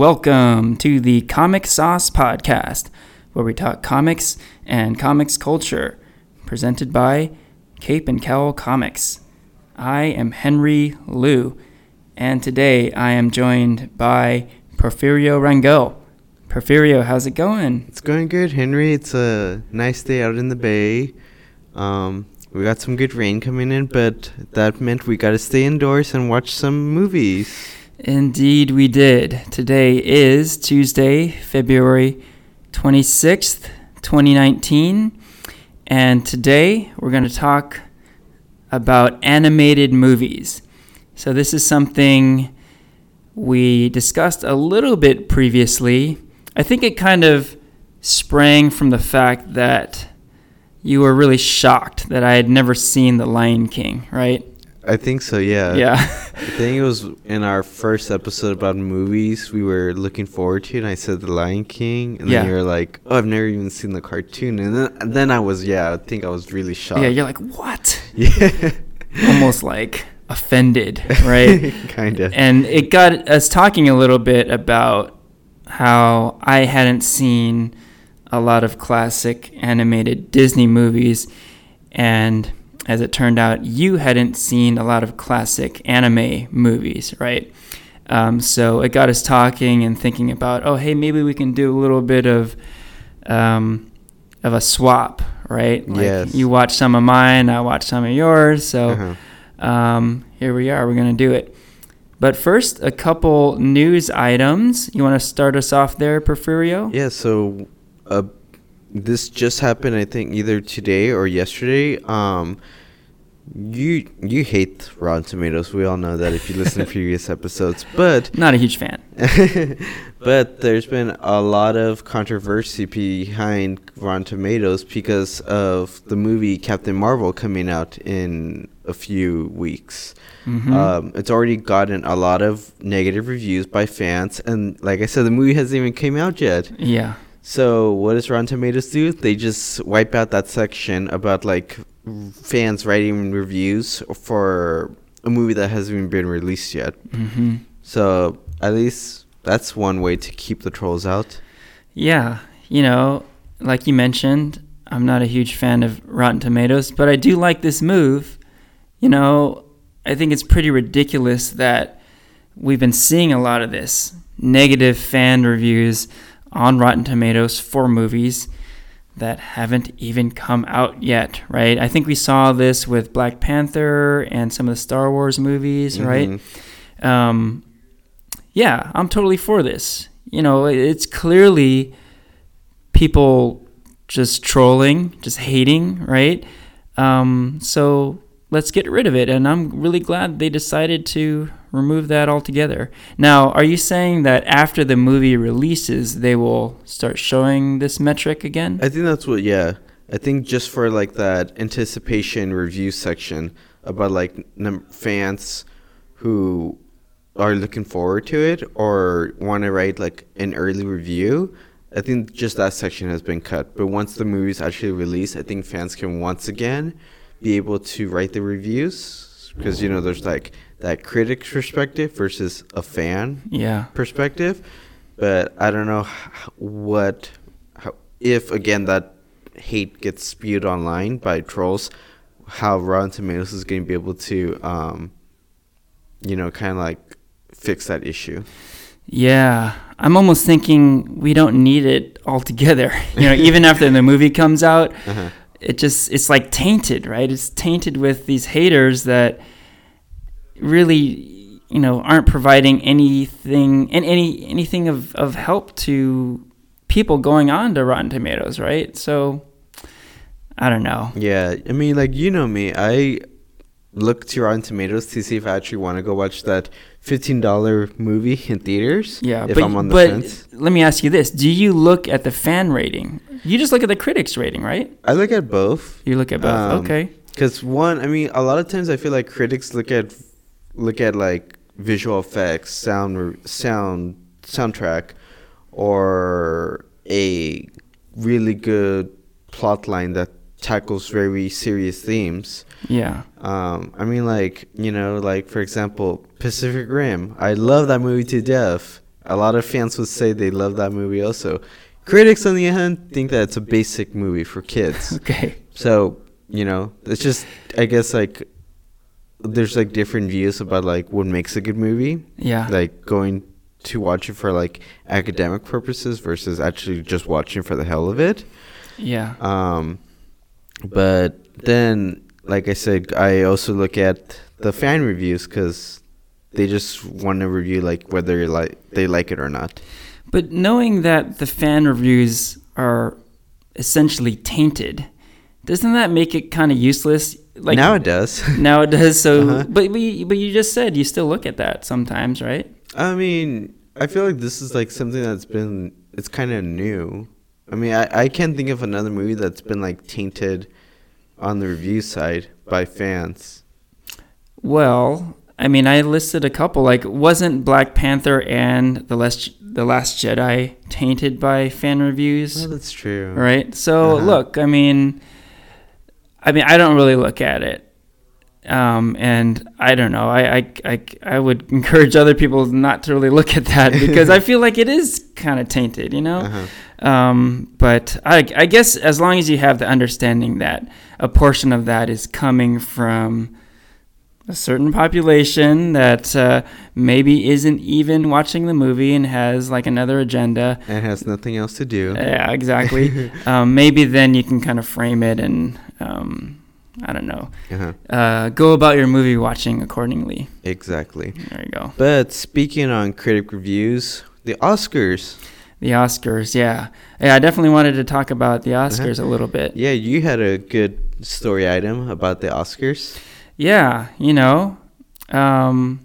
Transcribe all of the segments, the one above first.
Welcome to the Comic Sauce Podcast, where we talk comics and comics culture, presented by Cape and Cowl Comics. I am Henry Liu, and today I am joined by Porfirio Rangel. Porfirio, how's it going? It's going good, Henry. It's a nice day out in the bay. Um, we got some good rain coming in, but that meant we got to stay indoors and watch some movies. Indeed, we did. Today is Tuesday, February 26th, 2019. And today we're going to talk about animated movies. So, this is something we discussed a little bit previously. I think it kind of sprang from the fact that you were really shocked that I had never seen The Lion King, right? I think so, yeah. Yeah. I think it was in our first episode about movies we were looking forward to, and I said The Lion King, and Yeah. then you were like, "Oh, I've never even seen the cartoon," and then, and then I was, yeah, I think I was really shocked. yeah, you're like, what? yeah, Almost like offended, right? kind of. and it got us talking a little bit about how I hadn't seen a lot of classic animated Disney movies, and as it turned out, you hadn't seen a lot of classic anime movies, right? Um, so it got us talking and thinking about, oh, hey, maybe we can do a little bit of um, of a swap, right? Like Yes. you watch some of mine, I watch some of yours, so Uh-huh. um, here we are. We're going to do it. But first, a couple news items. You want to start us off there, Porfirio? Yeah, so uh, this just happened, I think, either today or yesterday. Um, you you hate Rotten Tomatoes. We all know that if you listen to previous episodes, but Not a huge fan. but there's been a lot of controversy behind Rotten Tomatoes because of the movie Captain Marvel coming out in a few weeks. Mhm. Um, it's already gotten a lot of negative reviews by fans, and like I said, the movie hasn't even came out yet. yeah. So what does Rotten Tomatoes do? They just wipe out that section about like fans writing reviews for a movie that hasn't even been released yet. hmm So at least that's one way to keep the trolls out. Yeah. You know, like you mentioned, I'm not a huge fan of Rotten Tomatoes, but I do like this move. You know, I think it's pretty ridiculous that we've been seeing a lot of this negative fan reviews on Rotten Tomatoes for movies that haven't even come out yet, right? I think we saw this with Black Panther and some of the Star Wars movies, right? Mhm. um, yeah, I'm totally for this. You know, it's clearly people just trolling, just hating, right? Um, so let's get rid of it. And I'm really glad they decided to remove that altogether. Now, are you saying that after the movie releases, they will start showing this metric again? I think that's what. Yeah, I think just for like that anticipation review section about like num- fans who are looking forward to it or want to write like an early review. I think just that section has been cut. But once the movie's actually released, I think fans can once again be able to write the reviews because you know there's like that critic's perspective versus a fan yeah. perspective, but I don't know what how, if again that hate gets spewed online by trolls, how Rotten Tomatoes is going to be able to, um, you know, kind of like fix that issue. Yeah, I'm almost thinking we don't need it altogether. You know, even after the movie comes out, Uh-huh. it just it's like tainted, right? It's tainted with these haters that really, you know, aren't providing anything and any anything of of help to people going on to Rotten Tomatoes, right? So I don't know. Yeah, I mean, like you know me, I look to Rotten Tomatoes to see if I actually want to go watch that fifteen dollar movie in theaters. Yeah, if but, I'm on the but fence. let me ask you this: Do you look at the fan rating? You just look at the critics rating, right? I look at both. You look at both. Um, okay. Because one, I mean, a lot of times I feel like critics look at look at like visual effects, sound, sound, soundtrack, or a really good plot line that tackles very serious themes. Yeah. Um, I mean, like you know, like for example, Pacific Rim. I love that movie to death, a lot of fans would say they love that movie also. Critics, on the other hand, think that it's a basic movie for kids. Okay. So you know, it's just I guess like there's like different views about like what makes a good movie. Yeah. Like going to watch it for like academic purposes versus actually just watching for the hell of it. yeah. Um, but then, like I said, I also look at the fan reviews because they just want to review like whether like they like it or not. But knowing that the fan reviews are essentially tainted, doesn't that make it kind of useless? Like now it does. now it does. So, Uh-huh. but but you, but you just said you still look at that sometimes, right? I mean, I feel like this is like something that's been it's kind of new. I mean, I I can't think of another movie that's been like tainted on the review side by fans. Well, I mean, I listed a couple. Like, wasn't Black Panther and the last the Last Jedi tainted by fan reviews? Well, that's true. right? So Uh-huh. look, I mean, I mean, I don't really look at it, um, and I don't know. I, I I I would encourage other people not to really look at that because I feel like it is kind of tainted, you know. Uh-huh. Um, but I I guess as long as you have the understanding that a portion of that is coming from a certain population that uh, maybe isn't even watching the movie and has like another agenda And has nothing else to do. yeah, exactly. um, maybe then you can kind of frame it and um, I don't know, Uh-huh. uh, go about your movie watching accordingly. Exactly. There you go. But speaking on critic reviews, the Oscars. The Oscars, yeah, yeah. I definitely wanted to talk about the Oscars a little bit. Yeah, you had a good story item about the Oscars. Yeah, you know, um,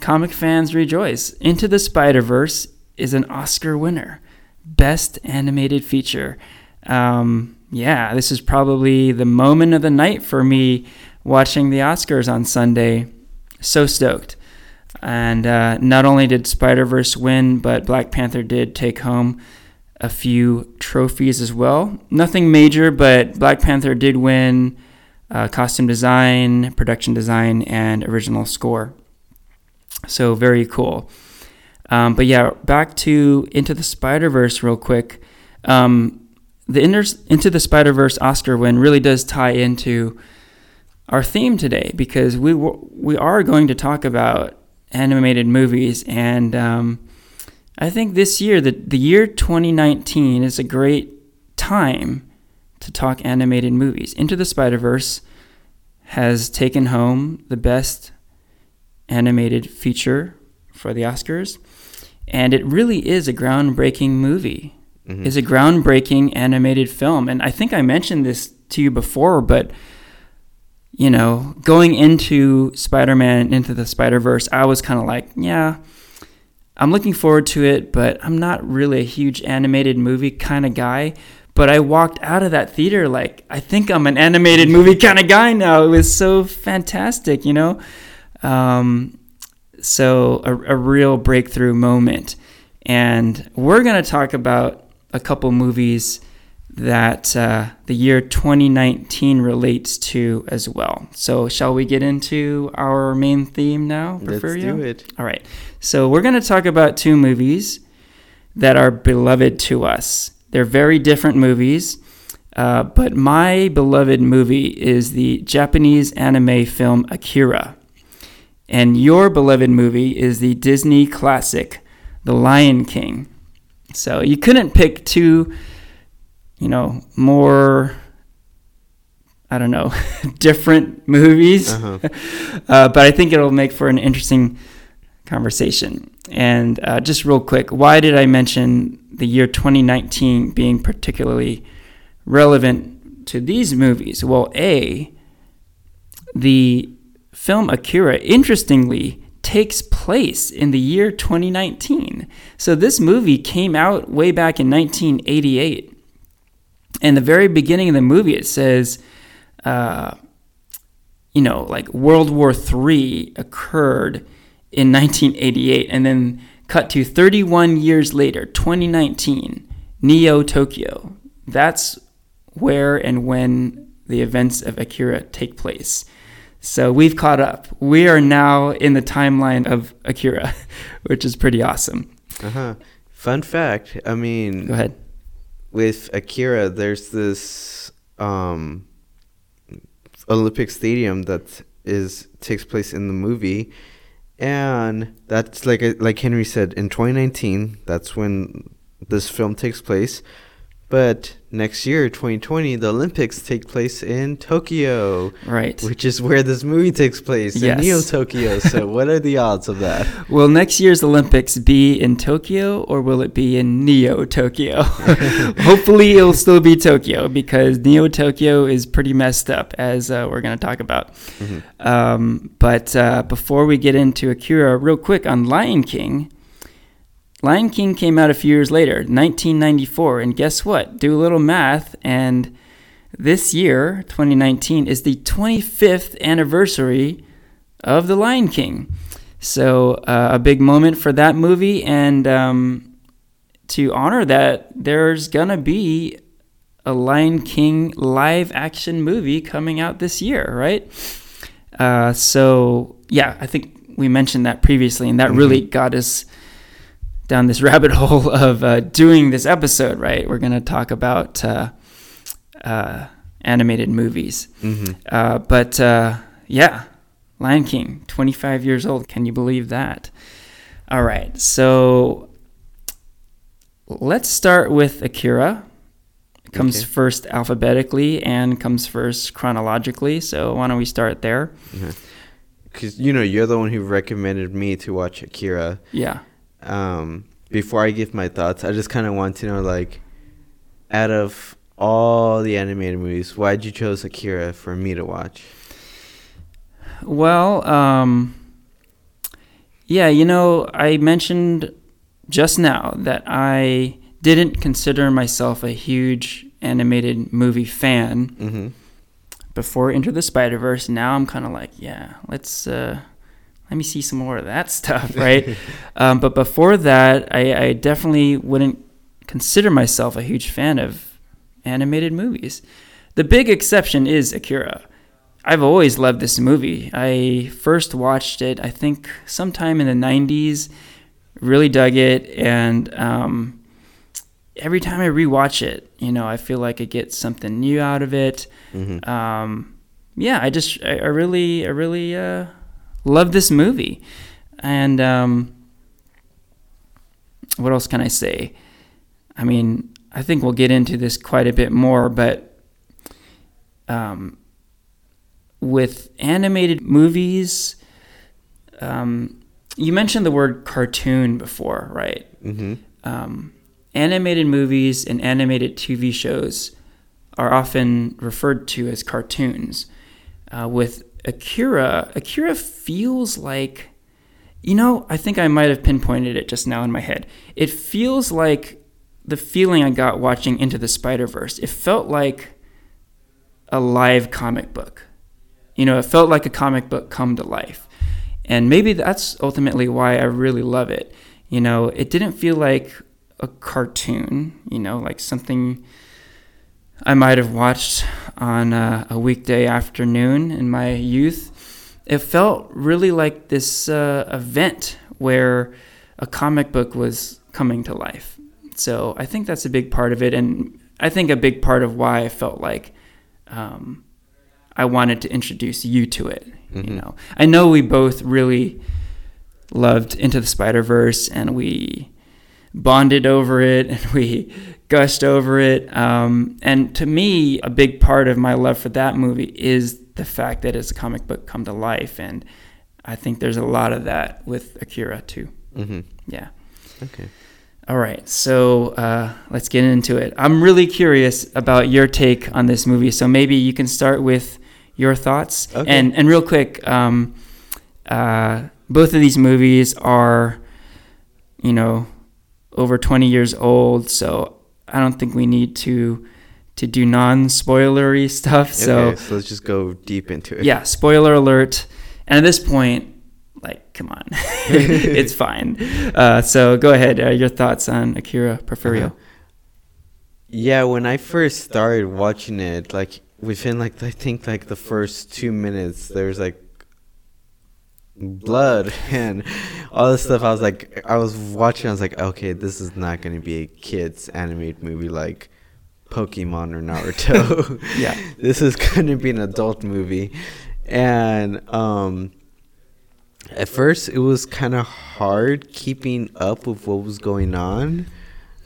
comic fans rejoice. Into the Spider Verse is an Oscar winner, Best Animated Feature. Um, yeah, this is probably the moment of the night for me watching the Oscars on Sunday. So stoked. And uh, not only did Spider Verse win, but Black Panther did take home a few trophies as well. Nothing major, but Black Panther did win uh, costume design, production design, and original score. So very cool. Um, but yeah, back to Into the Spider Verse real quick. Um, the Inter- Into the Spider Verse Oscar win really does tie into our theme today because we w- we are going to talk about animated movies, and um, I think this year, the the year 2019, is a great time to talk animated movies. Into the Spider Verse has taken home the best animated feature for the Oscars, and it really is a groundbreaking movie. Mhm. It's a groundbreaking animated film, and I think I mentioned this to you before, but you know, going into Spider-Man into the Spider-Verse, I was kind of like, yeah, I'm looking forward to it, but I'm not really a huge animated movie kind of guy. But I walked out of that theater like, I think I'm an animated movie kind of guy now. It was so fantastic, you know? Um, so, a, a real breakthrough moment. And we're going to talk about a couple movies that uh, the year 2019 relates to as well. So, shall we get into our main theme now? Let's Porfirio? do it. All right. So we're going to talk about two movies that are beloved to us. They're very different movies, uh, but my beloved movie is the Japanese anime film Akira. And your beloved movie is the Disney classic The Lion King. So you couldn't pick two, you know, more, I don't know, different movies. Uh-huh. Uh, but I think it'll make for an interesting conversation. And uh, just real quick, why did I mention the year 2019 being particularly relevant to these movies? Well, A, the film Akira, interestingly, takes place in the year 2019. So this movie came out way back in 1988. And the very beginning of the movie, it says, uh, you know, like World War III occurred in 1988, and then cut to 31 years later, 2019, Neo Tokyo. That's where and when the events of Akira take place. So we've caught up. We are now in the timeline of Akira, which is pretty awesome. Uh huh. Fun fact. I mean, Go ahead. with Akira, there's this um, Olympic Stadium that is takes place in the movie, and that's like like Henry said in 2019. That's when this film takes place. But next year, 2020, the Olympics take place in Tokyo, Right. which is where this movie takes place Yes. in Neo Tokyo. So, what are the odds of that? Will next year's Olympics be in Tokyo or will it be in Neo Tokyo? Hopefully, it'll still be Tokyo because Neo Tokyo is pretty messed up, as uh, we're going to talk about. Mhm. Um, but uh, before we get into Akira, real quick on Lion King. Lion King came out a few years later, 1994, and guess what? Do a little math, and this year, 2019, is the 25th anniversary of The Lion King. So, uh, a big moment for that movie, and um, to honor that, there's gonna be a Lion King live action movie coming out this year, right? Uh, so, yeah, I think we mentioned that previously, and that really got us down this rabbit hole of uh, doing this episode, right? We're gonna talk about uh, uh, animated movies. Mhm. Uh, but uh, yeah, Lion King, 25 years old. Can you believe that? All right, so let's start with Akira. It comes Okay. first alphabetically and comes first chronologically. So why don't we start there? Because you know you're the one who recommended me to watch Akira. Yeah. Um, before I give my thoughts, I just kind of want to know, like, out of all the animated movies, why'd you chose Akira for me to watch? Well, um, yeah, you know, I mentioned just now that I didn't consider myself a huge animated movie fan Mm-hmm. before Into the Spider Verse. Now I'm kind of like, yeah, let's uh, let me see some more of that stuff, right? um, but before that, I, I definitely wouldn't consider myself a huge fan of animated movies. The big exception is Akira. I've always loved this movie. I first watched it, I think, sometime in the 90s, really dug it, and um, every time I rewatch it, you know, I feel like I get something new out of it. Mm-hmm. Um, yeah, I just, I, I really, I really uh, love this movie. And um, what else can I say? I mean, I think we'll get into this quite a bit more, but um, with animated movies, um, you mentioned the word cartoon before, right? Mm-hmm. Um, animated movies and animated TV shows are often referred to as cartoons. Uh, with Akira, Akira feels like, you know, I think I might have pinpointed it just now in my head. It feels like the feeling I got watching Into the Spider Verse. It felt like a live comic book. You know, it felt like a comic book come to life. And maybe that's ultimately why I really love it. You know, it didn't feel like a cartoon, you know, like something I might have watched on a, a weekday afternoon in my youth. It felt really like this uh, event where a comic book was coming to life. So I think that's a big part of it. And I think a big part of why I felt like um, I wanted to introduce you to it. You Mhm. know, I know we both really loved Into the Spider Verse, and we bonded over it, and we gushed over it. Um, and to me, a big part of my love for that movie is the fact that it's a comic book come to life, and I think there's a lot of that with Akira too. Mm-hmm. Yeah. Okay. All right, so uh, let's get into it. I'm really curious about your take on this movie, so maybe you can start with your thoughts. Okay. And and real quick, um, uh, both of these movies are, you know, over 20 years old, so I don't think we need to to do non-spoilery stuff. So okay, so let's just go deep into it. yeah, spoiler alert. And at this point, like, come on, it's fine. Uh, so go ahead. Uh, your thoughts on Akira Porfirio? Uh-huh. Yeah, when I first started watching it, like within like I think like the first two minutes, there's like blood and all this stuff. I was like, I was watching. I was like, okay, this is not going to be a kids animated movie like Pokemon or Naruto. Yeah. this is going to be an adult movie, and um, at first it was kind of hard keeping up with what was going on.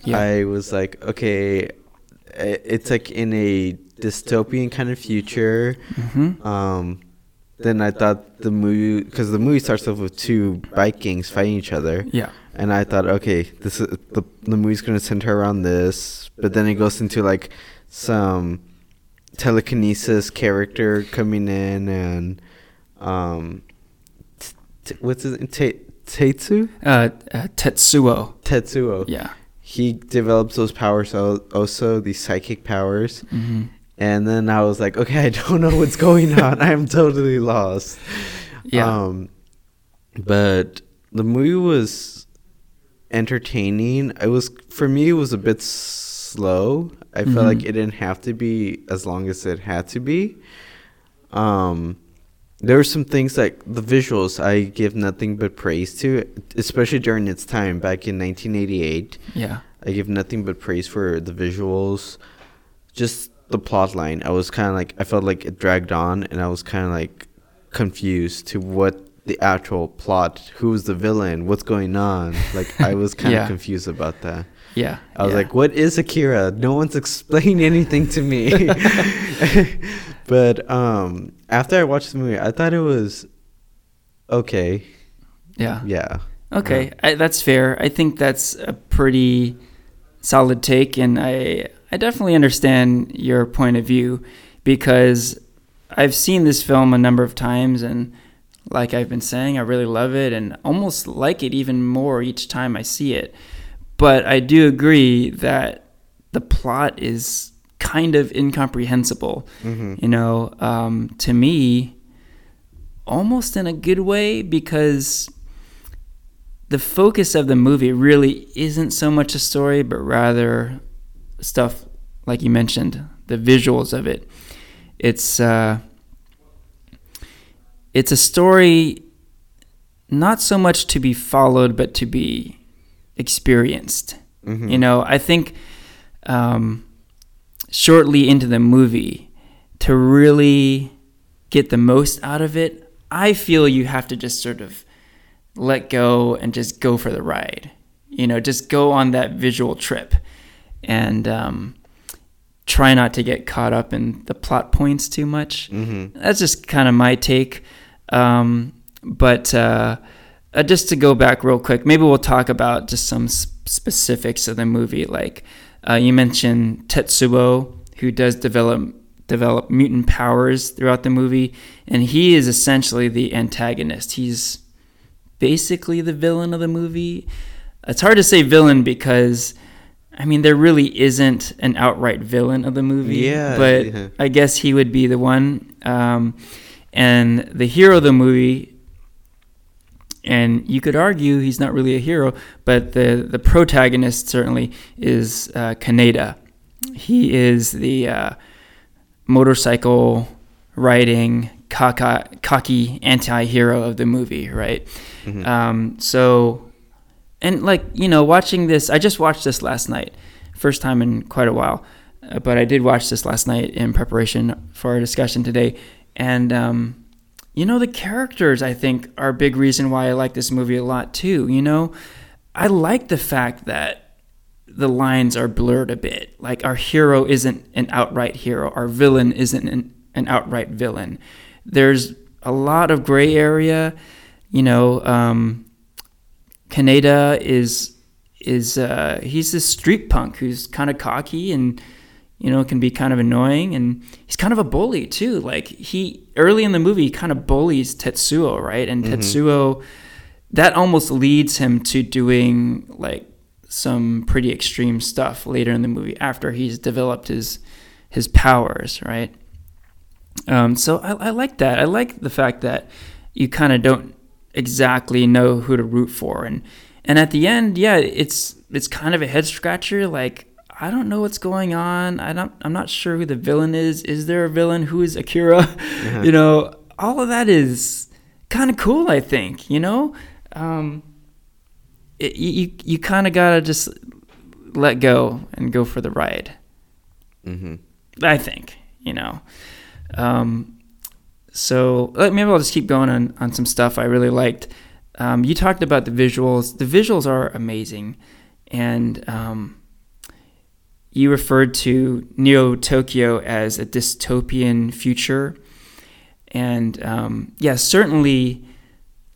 Yeah. I was like, okay, it's like in a dystopian kind of future. Mm-hmm. Um, then I thought the movie, because the movie starts off with two bike gangs fighting each other, Yeah. and I thought, okay, this is the the movie's gonna center around this, but then it goes into like some telekinesis character coming in, and um, t- t- what's his name? Ta- Tetsu? Uh, uh, Tetsuo. Tetsuo. Yeah. He develops those powers al- also, these psychic powers. Mm-hmm. And then I was like, okay, I don't know what's going on. I'm totally lost. Yeah. Um, but the movie was entertaining. It was for me. It was a bit slow. I felt Mhm. like it didn't have to be as long as it had to be. Um, there were some things like the visuals. I give nothing but praise to, especially during its time back in 1988. yeah. I give nothing but praise for the visuals. Just the plot line. I was kind of like I felt like it dragged on, and I was kind of like confused to what the actual plot. Who's the villain? What's going on? Like I was kind of Yeah. confused about that. Yeah. I was yeah. like, "What is Akira? No one's explaining anything to me." but um, after I watched the movie, I thought it was okay. yeah. Yeah. Okay, I, that's fair. I think that's a pretty solid take, and I I definitely understand your point of view because I've seen this film a number of times, and like I've been saying, I really love it and almost like it even more each time I see it. But I do agree that the plot is kind of incomprehensible. Mm-hmm. You know, um, to me, almost in a good way because the focus of the movie really isn't so much a story, but rather stuff like you mentioned, the visuals of it. It's uh, it's a story not so much to be followed, but to be experienced. Mm-hmm. You know, I think um, shortly into the movie, to really get the most out of it, I feel you have to just sort of let go and just go for the ride. You know, just go on that visual trip and um, try not to get caught up in the plot points too much. Mm-hmm. That's just kind of my take. Um, but uh, uh, just to go back real quick, maybe we'll talk about just some s- specifics of the movie. Like uh, you mentioned Tetsuo, who does develop develop mutant powers throughout the movie, and he is essentially the antagonist. He's basically the villain of the movie. It's hard to say villain because. I mean, there really isn't an outright villain of the movie. Yeah, But yeah. I guess he would be the one. Um, and the hero of the movie, and you could argue he's not really a hero, but the, the protagonist certainly is uh, Kaneda. He is the uh, motorcycle riding, cocky, cocky anti hero of the movie, right? Mhm. Um, so, and like, you know, watching this, I just watched this last night, first time in quite a while, uh, but I did watch this last night in preparation for our discussion today. And, um, you know, the characters, I think, are a big reason why I like this movie a lot, too. You know, I like the fact that the lines are blurred a bit. Like, our hero isn't an outright hero, our villain isn't an, an outright villain. There's a lot of gray area. You know, um, Kaneda is is uh, he's this street punk who's kind of cocky and you know can be kind of annoying and he's kind of a bully too. Like he early in the movie kind of bullies Tetsuo, right? And Tetsuo that almost leads him to doing like some pretty extreme stuff later in the movie after he's developed his his powers, right? Um, so I, I like that. I like the fact that you kind of don't exactly know who to root for, and and at the end, yeah, it's it's kind of a head scratcher. Like I don't know what's going on. I don't. I'm not sure who the villain is. Is there a villain? Who is Akira? you know, all of that is kind of cool. I think. You know, um, it, you you kind of gotta just let go and go for the ride. Mm-hmm. I think you know. Um, so uh, maybe I'll just keep going on on some stuff I really liked. Um, you talked about the visuals. The visuals are amazing, and um, you referred to Neo Tokyo as a dystopian future, and um, yeah, certainly,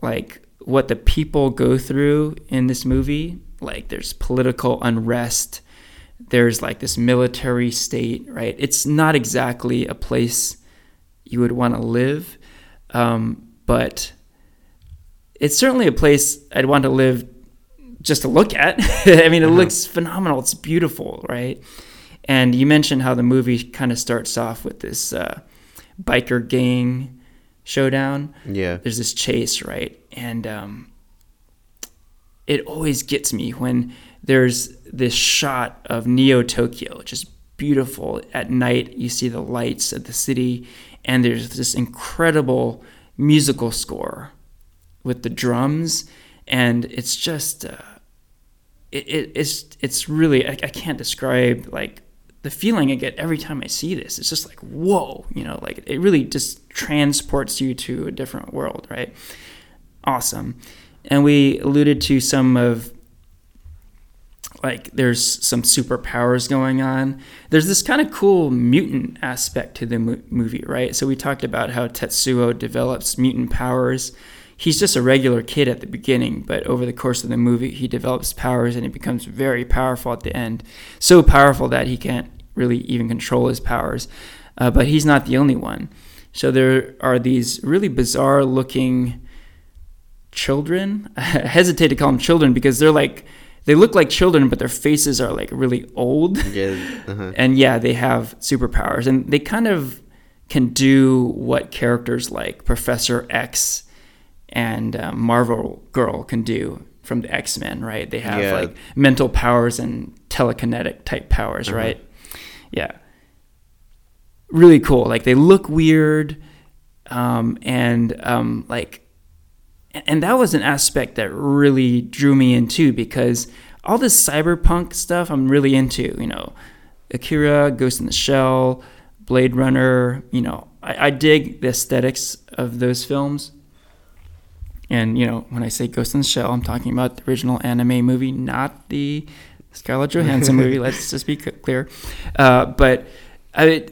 like what the people go through in this movie. Like there's political unrest, there's like this military state, right? It's not exactly a place you would want to live, um, but it's certainly a place I'd want to live just to look at. I mean, it uh-huh. looks phenomenal. It's beautiful, right? And you mentioned how the movie kind of starts off with this uh, biker gang showdown. Yeah. There's this chase, right? And um, it always gets me when there's this shot of Neo Tokyo, just beautiful. At night, you see the lights of the city, and there's this incredible musical score with the drums, and it's just uh, it, it, it's it's really I, I can't describe like the feeling I get every time I see this. It's just like whoa, you know, like it really just transports you to a different world, right? Awesome. And we alluded to some of like there's some superpowers going on. There's this kind of cool mutant aspect to the mo- movie, right? So we talked about how Tetsuo develops mutant powers he's just a regular kid at the beginning, but over the course of the movie, he develops powers and he becomes very powerful at the end. So powerful that he can't really even control his powers. Uh, but he's not the only one. So there are these really bizarre looking children. I hesitate to call them children because they're like, they look like children, but their faces are like really old. Yeah. Uh-huh. and yeah, they have superpowers and they kind of can do what characters like Professor X and uh, Marvel Girl can do from the X Men, right? They have yeah. like mental powers and telekinetic type powers, uh-huh. right? Yeah. Really cool. Like they look weird, um, and um, like, and that was an aspect that really drew me in too because all this cyberpunk stuff I'm really into. You know, Akira, Ghost in the Shell, Blade Runner. You know, I, I dig the aesthetics of those films and you know, when I say Ghost in the Shell, I'm talking about the original anime movie, not the Scarlett Johansson movie. Let's just be clear. Uh, but I,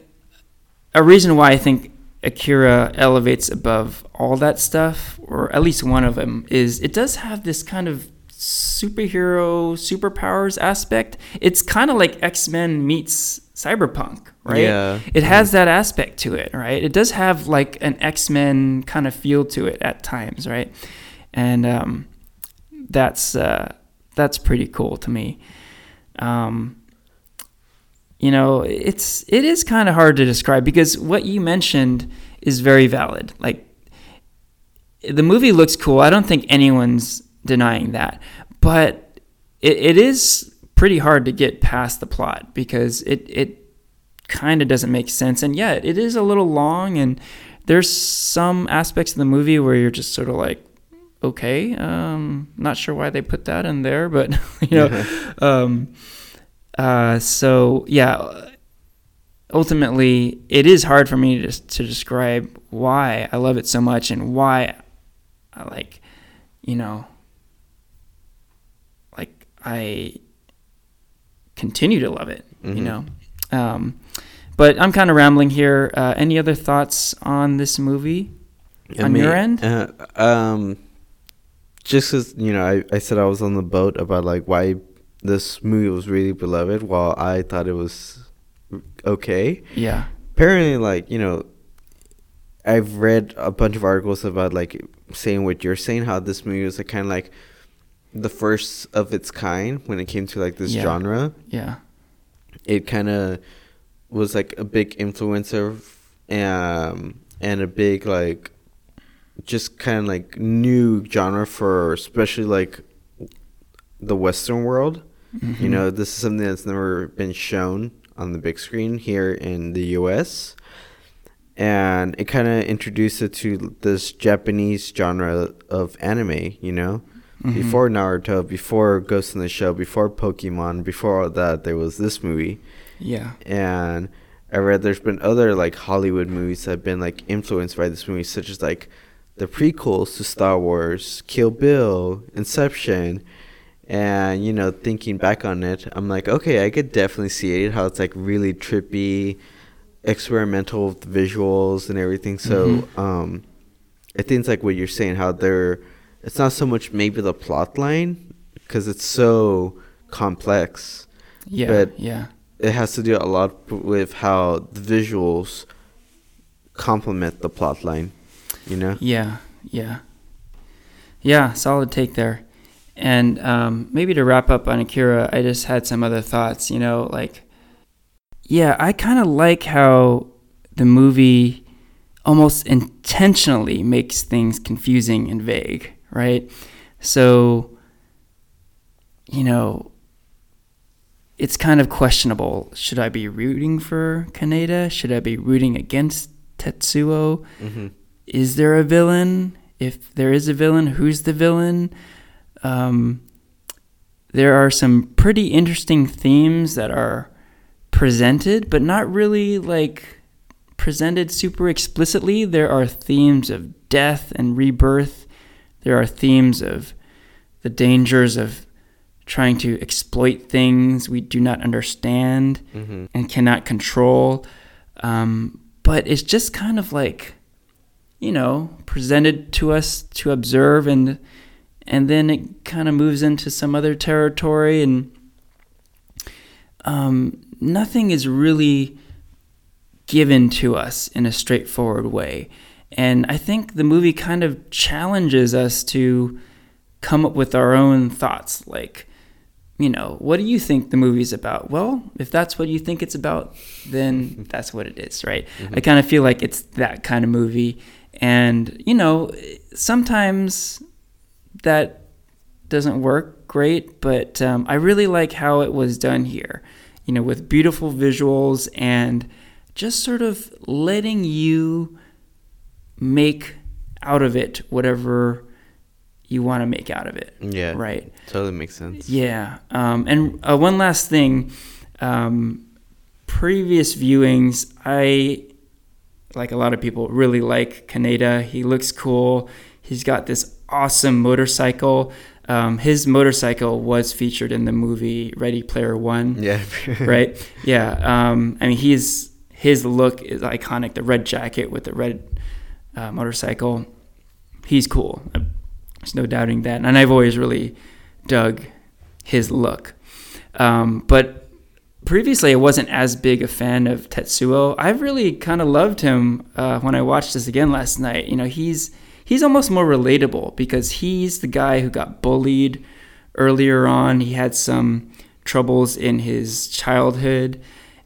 a reason why I think Akira elevates above all that stuff, or at least one of them, is it does have this kind of superhero superpowers aspect. It's kind of like X Men meets cyberpunk, right? Yeah. It has that aspect to it, right? It does have like an X Men kind of feel to it at times, right? And um, that's uh, that's pretty cool to me. Um, you know, it's it is kind of hard to describe because what you mentioned is very valid. Like the movie looks cool. I don't think anyone's denying that, but it, it is pretty hard to get past the plot because it it kind of doesn't make sense. And yet it is a little long, and there's some aspects of the movie where you're just sort of like, okay, um, not sure why they put that in there, but you know, um, uh, so yeah. Ultimately, it is hard for me to to describe why I love it so much and why like, you know, like I continue to love it. Mm-hmm. You know, um, but I'm kind of rambling here. Uh, any other thoughts on this movie I on mean, your end? Uh, um, just as you know, I, I said I was on the boat about like why this movie was really beloved, while I thought it was okay. Yeah. Apparently, like you know, I've read a bunch of articles about like saying what you're saying, how this movie was like kind of like the first of its kind when it came to like this yeah. genre. Yeah. It kind of was like a big influencer um and a big like just kind of like new genre for especially like the western world. Mm-hmm. You know, this is something that's never been shown on the big screen here in the US. And it kind of introduced it to this Japanese genre of anime, you know? Mhm. Before Naruto, before Ghost in the Shell, before Pokemon, before all that, there was this movie. Yeah. And I read there's been other like Hollywood movies that have been like influenced by this movie, such as like the prequels to Star Wars, Kill Bill, Inception. And you know, thinking back on it, I'm like, okay, I could definitely see it. How it's like really trippy, experimental visuals and everything. So, Mhm. um, I think it's like what you're saying. How they're, it's not so much maybe the plot line, because it's so complex. Yeah. But- yeah. It has to do a lot with how the visuals complement the plot line. You know. Yeah, yeah, yeah. Solid take there. And um, maybe to wrap up on Akira, I just had some other thoughts. You know, like, yeah, I kind of like how the movie almost intentionally makes things confusing and vague, right? So, you know, it's kind of questionable. Should I be rooting for Kaneda? Should I be rooting against Tetsuo? Mm-hmm. is there a villain? If there is a villain, who's the villain? Um, there are some pretty interesting themes that are presented, but not really like presented super explicitly. There are themes of death and rebirth. There are themes of the dangers of trying to exploit things we do not understand Mm-hmm. and cannot control. Um, but it's just kind of like, you know, presented to us to observe, and and then it kind of moves into some other territory, and um, nothing is really given to us in a straightforward way. And I think the movie kind of challenges us to come up with our own thoughts, like you know, what do you think the movie's about? Well, if that's what you think it's about, then that's what it is, right? I kind of feel like it's that kind of movie. And, you know, sometimes that doesn't work great, but um, I really like how it was done here, you know, with beautiful visuals and just sort of letting you make out of it whatever you want to make out of it. Yeah. Right. Totally makes sense. Yeah. Um, and uh, one last thing. Um, previous viewings, I, like a lot of people, really like Kaneda. He looks cool. He's got this awesome motorcycle. Um, his motorcycle was featured in the movie Ready Player One Yeah. right? Yeah. Um, I mean, he's his look is iconic. The red jacket with the red uh, motorcycle. He's cool. Uh, There's no doubting that. And I've always really dug his look. Um, but previously, I wasn't as big a fan of Tetsuo. I've really kind of loved him uh, when I watched this again last night. You know, he's he's almost more relatable because he's the guy who got bullied earlier on. He had some troubles in his childhood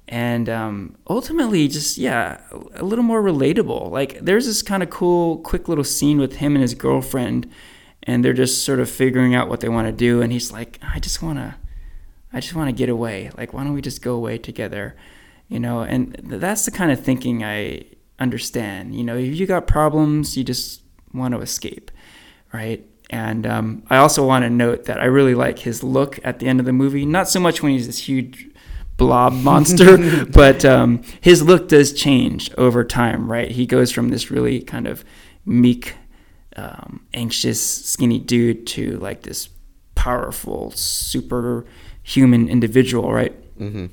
and um, ultimately just yeah a little more relatable. Like there's this kind of cool quick little scene with him and his girlfriend and they're just sort of figuring out what they want to do and he's like i just want to i just want to get away. Like why don't we just go away together? You know and th- that's the kind of thinking i understand. You know if you got problems you just want to escape right and um, I also want to note that I really like his look at the end of the movie. Not so much when he's this huge blob monster, but um, his look does change over time, right? He goes from this really kind of meek, um, anxious, skinny dude to like this powerful, superhuman individual, right? Mm-hmm.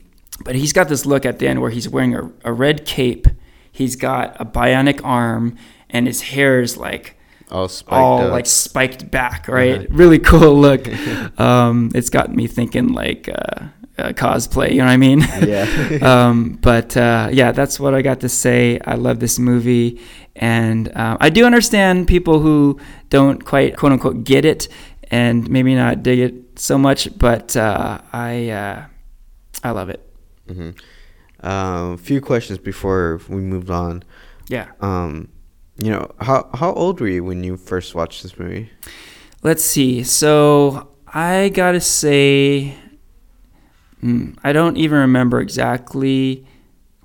But he's got this look at the end where he's wearing a, a red cape, he's got a bionic arm, and his hair is like All spiked all up. like spiked back, right? Uh-huh. Really cool look. um, it's got me thinking like uh, uh, cosplay. You know what I mean? yeah. um, but uh, yeah, that's what I got to say. I love this movie, and uh, I do understand people who don't quite quote unquote get it, and maybe not dig it so much. But uh, I uh, I love it. hmm Um, few questions before we moved on. Yeah. Um, you know, how how old were you when you first watched this movie? Let's see. So I gotta say, mm, I don't even remember exactly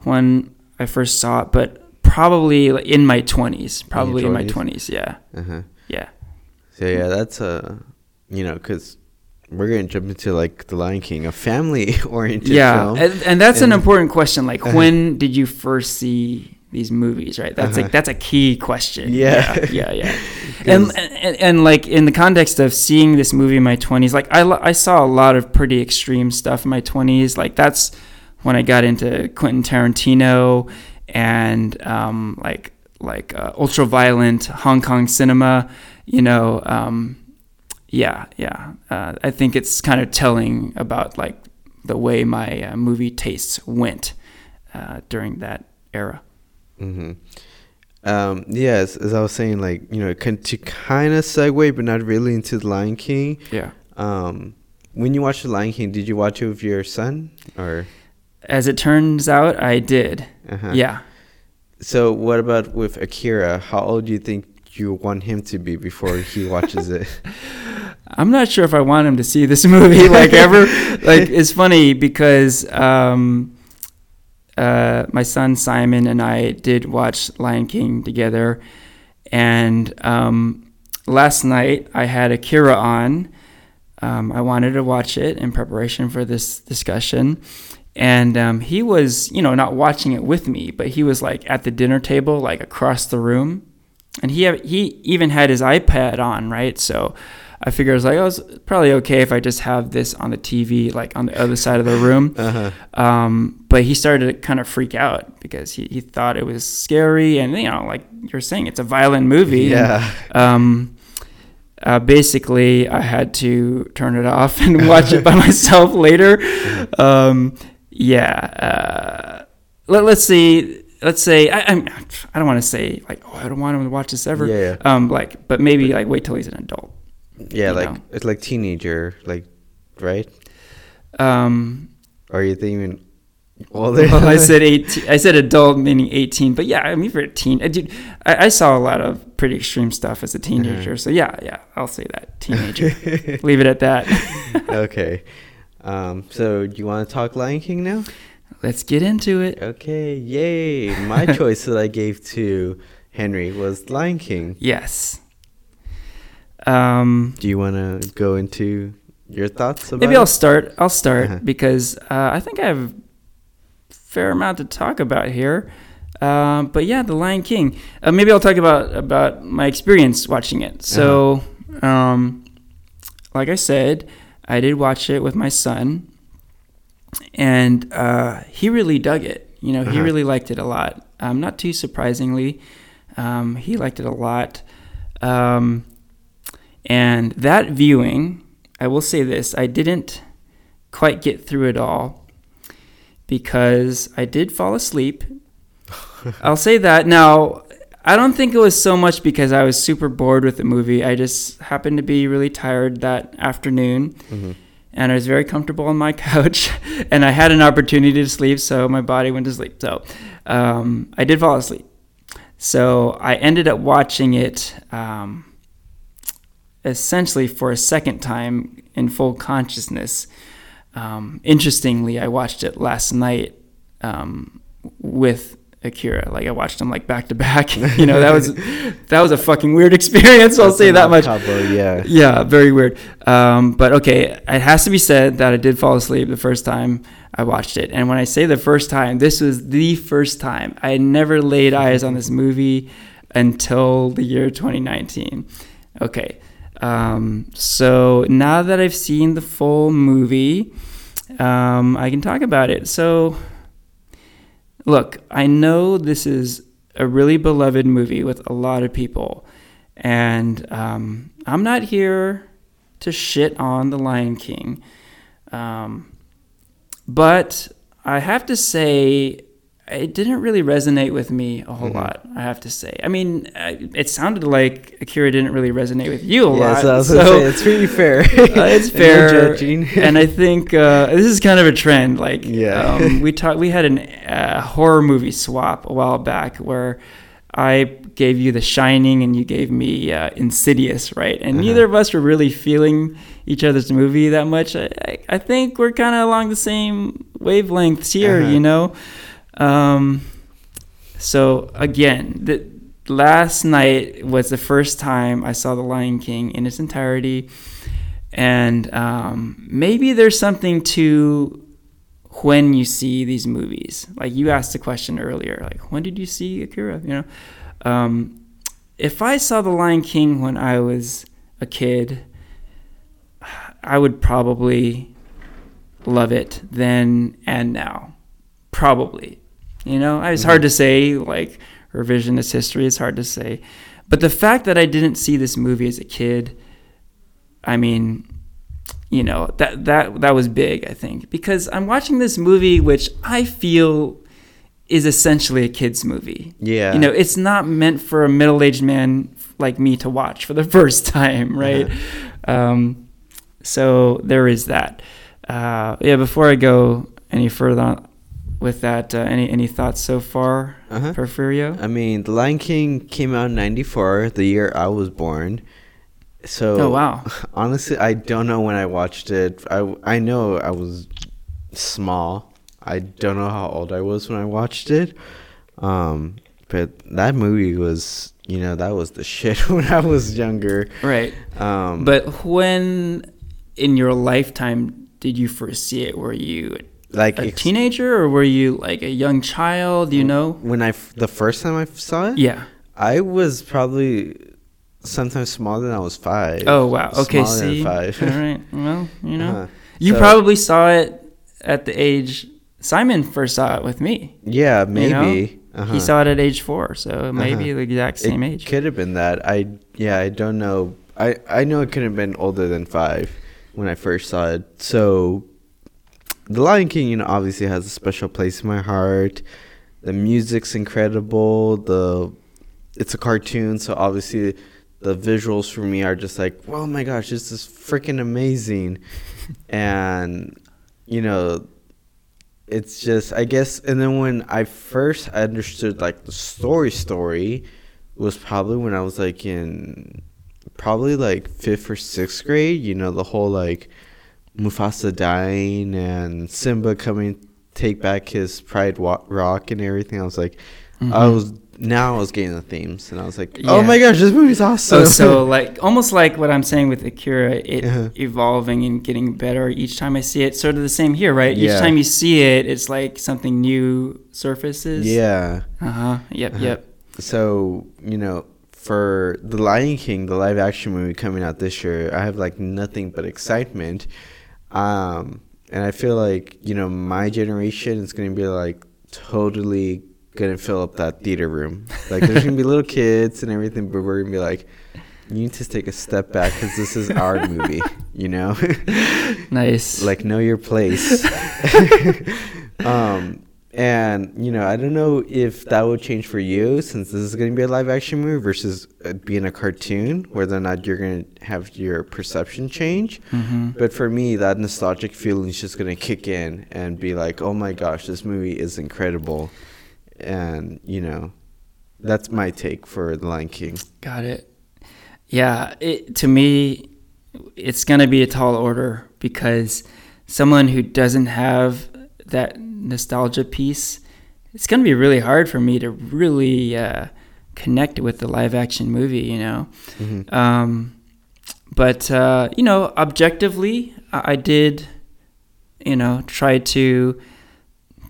when I first saw it, but probably like in my twenties. Probably in my 20s? Yeah, Uh huh. yeah, So yeah, that's uh, you know, because we're gonna jump into like the Lion King, a family-oriented yeah, film. and, and that's And- an important question. Like, Uh-huh. when did you first see these movies? Right. That's Uh-huh. like that's a key question. Yeah. Yeah. Yeah. yeah. and, and and like in the context of seeing this movie in my 20s like I, I saw a lot of pretty extreme stuff in my 20s like that's when i got into quentin tarantino and um, like like uh, ultra violent hong kong cinema you know um, yeah yeah uh, i think it's kind of telling about like the way my uh, movie tastes went uh, during that era hmm Um, yes, as I was saying, like you know, con- to kind of segue, but not really into the Lion King. yeah Um, when you watched the Lion King, did you watch it with your son or? as it turns out i did Uh-huh. yeah So what about with Akira? How old do you think you want him to be before he watches it? I'm not sure if I want him to see this movie like ever. like it's funny because um, uh, my son Simon and I did watch Lion King together, and um, last night I had Akira on. Um, I wanted to watch it in preparation for this discussion. And um, he was, you know, not watching it with me, but he was like at the dinner table, like across the room, and he he even had his iPad on, right? So I figured I was like, oh, it's probably okay if I just have this on the TV, like on the other side of the room. Uh-huh. Um, but he started to kind of freak out because he, he thought it was scary, and you know, like you're saying, it's a violent movie. and, Yeah. um, uh, basically, I had to turn it off and watch it by myself later. Um, yeah. Uh, let, let's see. Let's say I, I'm. I don't want to say like, oh, I don't want him to watch this ever. Yeah, Um, like, but maybe like wait till he's an adult. Yeah, like know. it's like teenager, like right? Um, Or you thinking older? well, I said eighteen. I said adult meaning eighteen, but yeah, I mean for a teen, I, dude, I, I saw a lot of pretty extreme stuff as a teenager. So yeah, yeah, I'll say that teenager. Leave it at that. okay. Um, so do you want to talk Lion King now? Let's get into it. Okay, yay! My choice that I gave to Henry was Lion King. Yes. Um, Do you want to go into your thoughts about maybe? I'll start. I'll start Uh-huh. because uh, I think I have a fair amount to talk about here. Um, but yeah, The Lion King. Uh, maybe I'll talk about about my experience watching it. So, um, like I said, I did watch it with my son, and uh, he really dug it. You know, he Uh-huh. really liked it a lot. Um, not too surprisingly, um, he liked it a lot. Um, and that viewing, I will say this: I didn't quite get through it all because I did fall asleep. I'll say that. Now, I don't think it was so much because I was super bored with the movie. I just happened to be really tired that afternoon Mhm. and I was very comfortable on my couch and I had an opportunity to sleep, so my body went to sleep. So um, I did fall asleep. So I ended up watching it um, essentially for a second time in full consciousness. Um, interestingly, I watched it last night um, with Akira. Like I watched them like back to back. You know that was that was a fucking weird experience. I'll That's say that much. yeah. Yeah, very weird. Um, but okay, it has to be said that I did fall asleep the first time I watched it. And when I say the first time, this was the first time. I had never laid eyes on this movie until the year 2019. Okay. Um, so now that I've seen the full movie, um, I can talk about it. So, look, I know this is a really beloved movie with a lot of people. And um, I'm not here to shit on The Lion King. Um, but I have to say, it didn't really resonate with me a whole Mhm. lot. I have to say. I mean, it sounded like Akira didn't really resonate with you a Yeah, lot. so I was gonna say it's pretty fair. uh, it's fair, and I think uh, this is kind of a trend. Like, Yeah. um, we talked, we had a uh, horror movie swap a while back where I gave you The Shining and you gave me uh, Insidious, right? And Uh-huh. neither of us were really feeling each other's movie that much. I, I, I think we're kind of along the same wavelengths here, Uh-huh. you know. Um, so again, the last night was the first time I saw The Lion King in its entirety, and um, maybe there's something to when you see these movies. Like you asked the question earlier, like when did you see Akira? You know, um, if I saw The Lion King when I was a kid, I would probably love it then and now. Probably. You know, it's hard to say, like, revisionist history, it's hard to say. But the fact that I didn't see this movie as a kid, I mean, you know, that that that was big, I think, because I'm watching this movie which I feel is essentially a kids movie. Yeah. You know, it's not meant for a middle-aged man like me to watch for the first time, right? Um, so there is that. Uh, yeah. Before I go any further on with that, uh, any any thoughts so far, Uh-huh. Porfirio? I mean, The Lion King came out in '94, the year I was born. So, Oh, wow. honestly, I don't know when I watched it. I I know I was small. I don't know how old I was when I watched it. Um, but that movie was, you know, that was the shit when I was younger. Right. Um, But when in your lifetime did you first see it? Were you like a ex- teenager or were you like a young child? You know? when I f- the first time I saw it, Yeah. I was probably sometimes smaller than I was five. Oh wow. Okay. Smaller See. five. All right. Well, you know, Uh-huh. you So- probably saw it at the age Simon first saw it with me. Yeah, you know? maybe. Uh-huh. He saw it at age four, so maybe Uh-huh. the exact same it age. Could have been that. I yeah, I don't know. I I know it could have been older than five when I first saw it. So, The Lion King, you know, obviously has a special place in my heart. The music's incredible. The it's a cartoon, so obviously the visuals for me are just like, oh my gosh, this is freaking amazing, and you know it's just I guess and then when I first understood like the story story was probably when I was like in probably like fifth or sixth grade, you know, the whole like Mufasa dying and Simba coming take back his pride wa- rock and everything. I was like I Mhm. was now I was getting the themes and I was like, Oh Yeah. my gosh, this movie's awesome. So, so like almost like what I'm saying with Akira, it Uh-huh. evolving and getting better each time I see it. Sort of the same here, right? Yeah. Each time you see it, it's like something new surfaces. yeah. Uh huh. Yep. Uh-huh. Yep. so you know for the lion king the live action movie coming out this year i have like nothing but excitement um and i feel like you know my generation is going to be like totally going to fill up that theater room. Like there's going to be little kids and everything but we're going to be like you need to take a step back because this is our movie you know? Nice. like know your place. Um and you know i don't know if that would change for you since this is going to be a live action movie versus uh, being a cartoon whether or not you're going to have your perception change hmm but for me that nostalgic feeling is just going to kick in and be like oh my gosh this movie is incredible and you know that's my take for the lion king Got it. Yeah. It, to me, it's gonna be a tall order because someone who doesn't have that nostalgia piece, it's gonna be really hard for me to really uh, connect with the live action movie. You know. Mhm. Um, but uh, you know, objectively, I, I did, you know, try to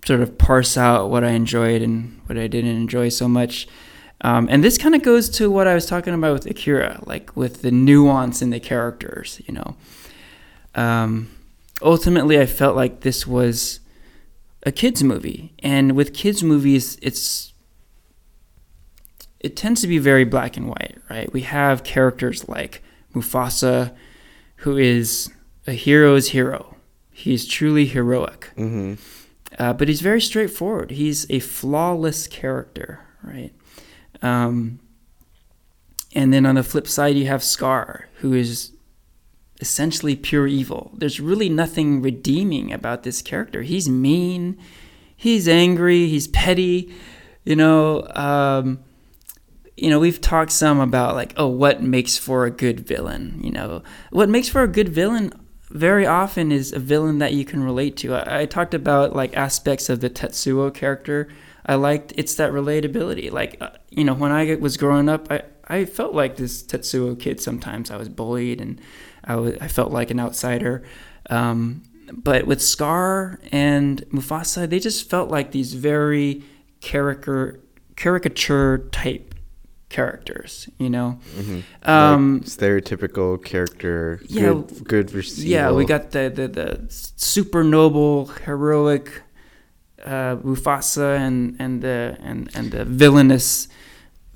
sort of parse out what I enjoyed and what I didn't enjoy so much. Um, and this kind of goes to what I was talking about with Akira, like with the nuance in the characters. You know, um, ultimately, I felt like this was a kids movie, and with kids movies, it's it tends to be very black and white, right? We have characters like Mufasa, who is a hero's hero. He's truly heroic, Mhm. uh, but he's very straightforward. He's a flawless character, right? Um, and then on the flip side, you have Scar, who is essentially pure evil. There's really nothing redeeming about this character. He's mean, he's angry, he's petty. You know, um, you know, we've talked some about like, oh, what makes for a good villain? You know, what makes for a good villain very often is a villain that you can relate to. I, I talked about like aspects of the Tetsuo character. I liked it's that relatability. Like, uh, you know, when I was growing up, I, I felt like this Tetsuo kid sometimes. I was bullied and I felt like an outsider. Um, but with Scar and Mufasa, they just felt like these very caricature caricature type characters, you know. Mm-hmm. Um, like stereotypical character. yeah, Good, good versus yeah, we got the, the, the super noble, heroic uh, Mufasa and, and the and, and the villainous,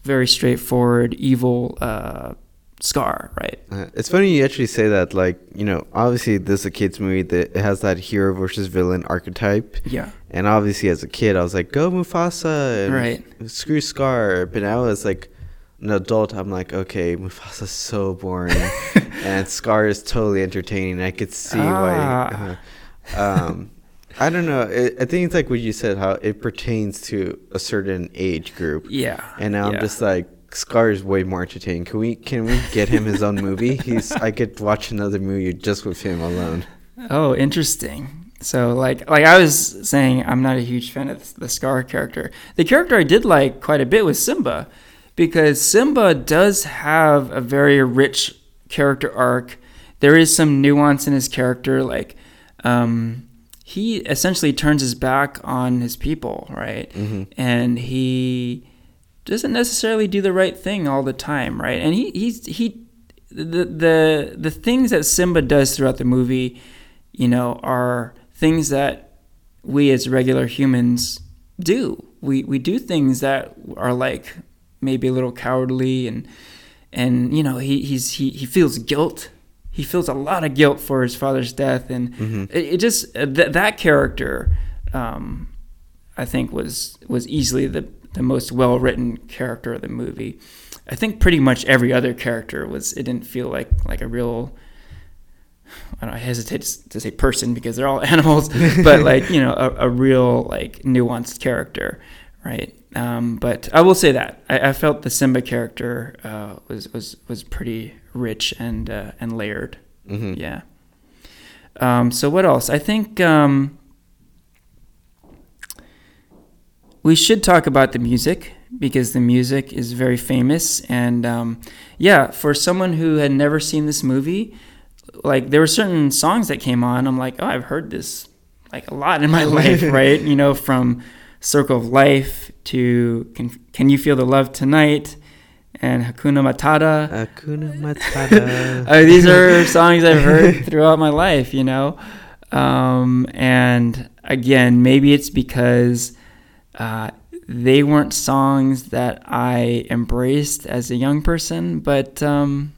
very straightforward, evil uh, Scar, right? Uh, it's funny you actually say that. Like, you know, obviously this is a kids movie that it has that hero versus villain archetype. Yeah, And obviously, as a kid, I was like, "Go Mufasa!" and Right. Screw Scar. But now, as like an adult, I'm like, "Okay, Mufasa's so boring, and Scar is totally entertaining. I could see Ah. why." uh um, I don't know. It, I think it's like what you said, how it pertains to a certain age group. yeah. And now yeah. I'm just like, Scar is way more entertaining. Can we can we get him his own movie? He's I could watch another movie just with him alone. Oh, interesting. So like like I was saying, I'm not a huge fan of the Scar character. The character I did like quite a bit was Simba, because Simba does have a very rich character arc. There is some nuance in his character, like um, he essentially turns his back on his people, right? And he doesn't necessarily do the right thing all the time, right? And he he's he the the the things that Simba does throughout the movie, you know, are things that we as regular humans do. We we do things that are like maybe a little cowardly and and you know he he's he, he feels guilt. He feels a lot of guilt for his father's death, and it, it just uh, th- that character, um, I think was was easily the the most well written character of the movie. I think pretty much every other character was. It didn't feel like like a real. I don't know, I hesitate to say person because they're all animals, but like you know a, a real like nuanced character, right? Um, but I will say that I, I felt the Simba character uh, was was was pretty rich and uh, and layered. hmm Yeah. Um, so what else? I think um, we should talk about the music because the music is very famous. And um, yeah, for someone who had never seen this movie, like there were certain songs that came on. I'm like, oh, I've heard this like a lot in my life, right? You know, from Circle of Life to Can, Can You Feel the Love Tonight and Hakuna Matata. Hakuna Matata. Uh, these are songs I've heard throughout my life, you know. Um, and again, maybe it's because uh, they weren't songs that I embraced as a young person, but um,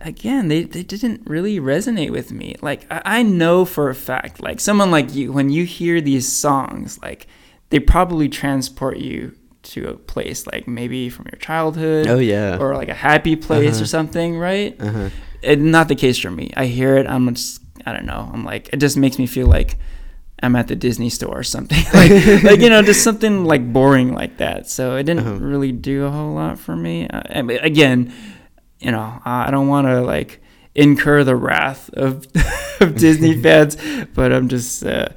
again, they, they didn't really resonate with me. Like, I, I know for a fact, like someone like you, when you hear these songs, like they probably transport you to a place, like maybe from your childhood oh yeah. or like a happy place Uh-huh. or something, right? uh-huh. It, not the case for me. I hear it, I'm just, I don't know. I'm like, it just makes me feel like I'm at the Disney store or something. like, like, you know, just something like boring like that. So it didn't Uh-huh. really do a whole lot for me. Uh, I mean, again, you know, I don't want to like incur the wrath of, of Disney fans, but I'm just uh,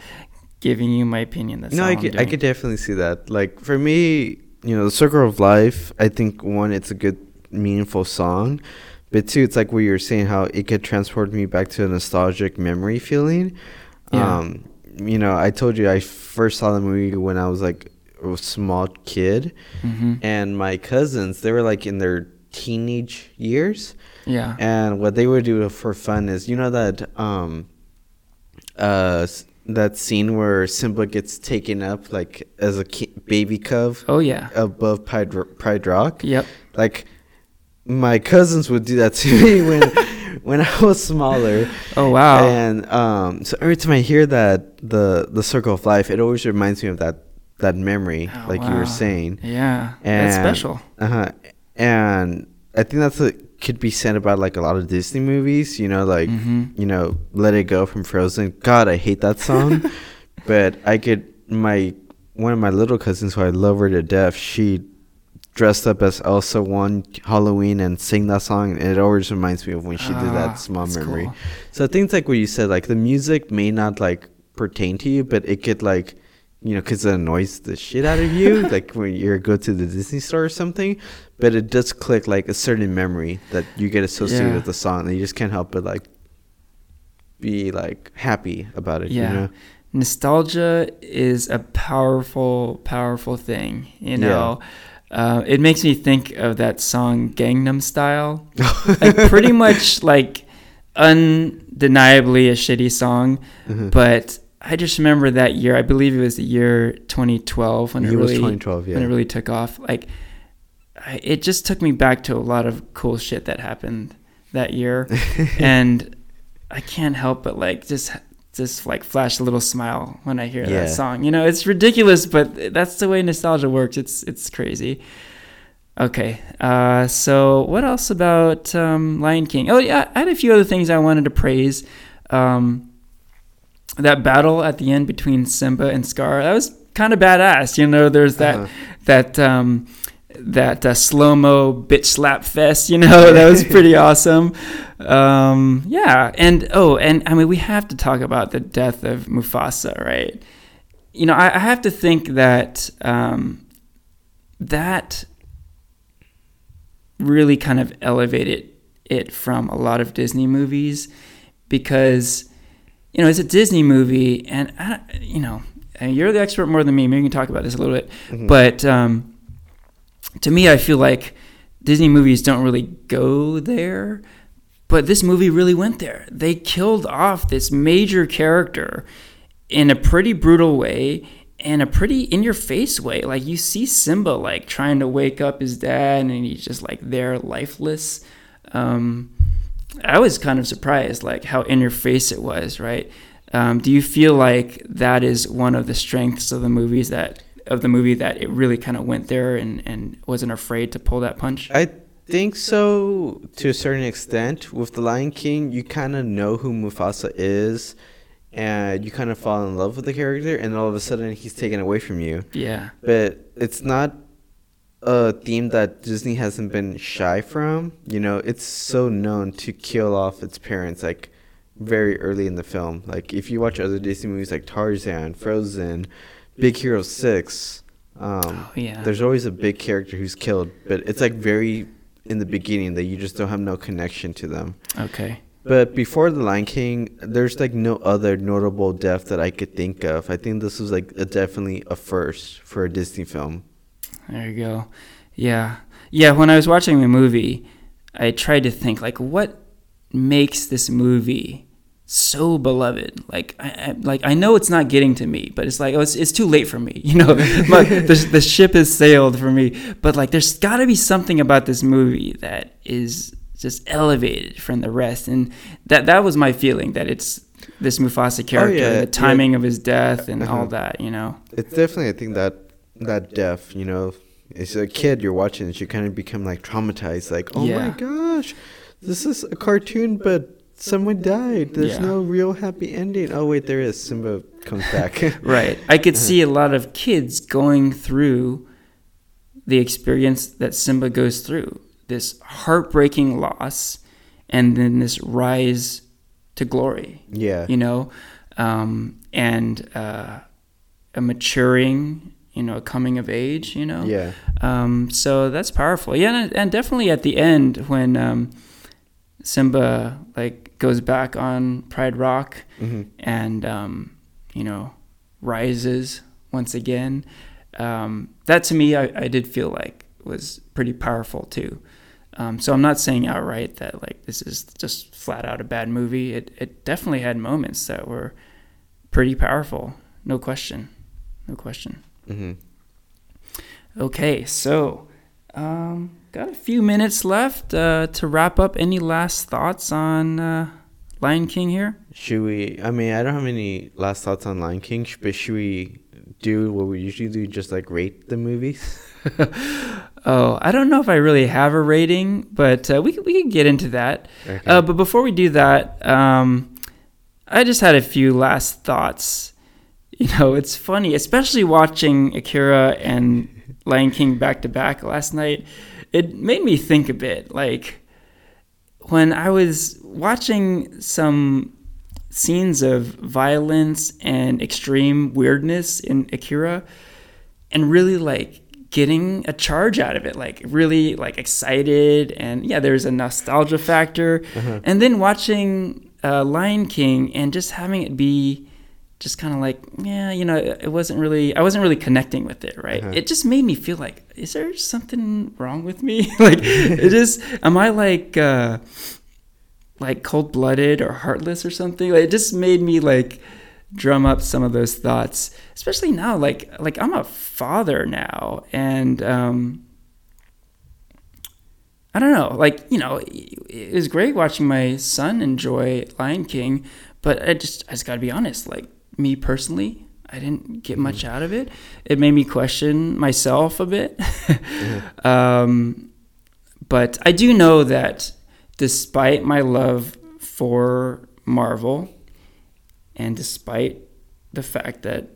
giving you my opinion. That's no, I could, I could definitely see that. Like for me, you know, the Circle of Life. I think one, it's a good, meaningful song, but two, it's like what you're saying, how it could transport me back to a nostalgic memory feeling. Yeah. Um, you know, I told you I first saw the movie when I was like a small kid, Mhm. and my cousins, they were like in their teenage years. Yeah. And what they would do for fun is, you know that um, uh, that scene where Simba gets taken up like as a ki- baby cub Oh, yeah. above Pride, Pride Rock. Yep. Like my cousins would do that to me when when I was smaller. Oh, wow. And um, so every time I hear that the the Circle of Life, it always reminds me of that that memory, Oh, like you were saying. Yeah, And, that's special. Uh huh. And I think that's a, could be said about like a lot of Disney movies. You know, like Mhm. you know, Let It Go from Frozen. God, I hate that song. but I could my one of my little cousins who I love her to death. She dressed up as Elsa one Halloween and sing that song, and it always reminds me of when she did Ah, that small memory. cool. So things like what you said. Like the music may not like pertain to you, but it could like you know, because it annoys the shit out of you, like when you go to the Disney store or something. But it does click like a certain memory that you get associated Yeah. with the song, and you just can't help but like be like happy about it. Yeah. You know? nostalgia is a powerful, powerful thing. You know, uh, it makes me think of that song Gangnam Style. like pretty much like undeniably a shitty song, Mhm. but I just remember that year. I believe it was the year 2012 when it it was really 2012. Yeah. when it really took off. Like, I, it just took me back to a lot of cool shit that happened that year, and I can't help but like just just like flash a little smile when I hear Yeah. that song. You know, it's ridiculous, but that's the way nostalgia works. It's it's crazy. Okay, uh, so what else about um, Lion King? Oh yeah, I had a few other things I wanted to praise. Um, that battle at the end between Simba and Scar that was kind of badass. You know, there's that Uh-huh. that um, that uh, slow mo bitch slap fest. You know, that was pretty awesome. Um, yeah, and oh, and I mean, we have to talk about the death of Mufasa, right? You know, I, I have to think that um, that really kind of elevated it from a lot of Disney movies because you know it's a Disney movie, and I, you know and you're the expert more than me. Maybe you can talk about this a little bit, Mhm. but um, to me, I feel like Disney movies don't really go there, but this movie really went there. They killed off this major character in a pretty brutal way and a pretty in your face way. Like you see Simba like trying to wake up his dad and he's just like there lifeless. Um, I was kind of surprised like how in your face it was, right? Um, do you feel like that is one of the strengths of the movies that of the movie that it really kind of went there and, and wasn't afraid to pull that punch? I think so to a certain extent. With The Lion King, you kind of know who Mufasa is, and you kind of fall in love with the character, and all of a sudden he's taken away from you. Yeah. But it's not a theme that Disney hasn't been shy from. You know, it's so known to kill off its parents like very early in the film. Like if you watch other Disney movies like Tarzan, Frozen, Big Hero 6, um, Oh, yeah. there's always a big character who's killed, but it's like very in the beginning that you just don't have no connection to them. Okay. But before The Lion King, there's like no other notable death that I could think of. I think this was like a, definitely a first for a Disney film. There you go. Yeah. Yeah, when I was watching the movie, I tried to think like what makes this movie so beloved. Like I, I like I know it's not getting to me, but it's like oh it's, it's too late for me. You know, my, the the ship has sailed for me. But like there's got to be something about this movie that is just elevated from the rest and that that was my feeling that it's this Mufasa character, yeah, yeah. the timing of his death and Uh-huh. all that, you know. It's definitely, I think that that death, you know, as a kid you're watching it, you kind of become like traumatized, like, oh Yeah. my gosh, this is a cartoon, but someone died. There's Yeah. no real happy ending. Oh wait, there is. Simba comes back. Right. I could see a lot of kids going through the experience that Simba goes through this heartbreaking loss and then this rise to glory, yeah. you know, um, and uh, a maturing, you know, a coming of age, you know. Yeah. Um, so that's powerful. Yeah, and, and definitely at the end when um, Simba like goes back on Pride Rock hmm and um, you know rises once again. Um, that to me, I, I did feel like was pretty powerful too. Um, so I'm not saying outright that like this is just flat out a bad movie. It it definitely had moments that were pretty powerful, no question, no question. hmm Okay, so um, got a few minutes left uh, to wrap up. Any last thoughts on uh, Lion King here? Should we? I mean, I don't have any last thoughts on Lion King, but should we do what we usually do? Just like rate the movies. Oh, I don't know if I really have a rating, but uh, we could- we could get into that. Okay. Uh, but before we do that, um, I just had a few last thoughts. You know, it's funny, especially watching Akira and Lion King back to back last night. It made me think a bit. Like when I was watching some scenes of violence and extreme weirdness in Akira and really like getting a charge out of it like really like excited and yeah there's a nostalgia factor Uh-huh. and then watching uh, Lion King and just having it be just kind of like yeah you know it wasn't really I wasn't really connecting with it right Uh-huh. it just made me feel like is there something wrong with me like it just am I like uh like cold blooded or heartless or something. Like, it just made me like drum up some of those thoughts, especially now. Like like I'm a father now, and um, I don't know. Like you know, it was great watching my son enjoy Lion King, but I just I just got to be honest. Like me personally. I didn't get much out of it. It made me question myself a bit. um, but I do know that despite my love for Marvel, and despite the fact that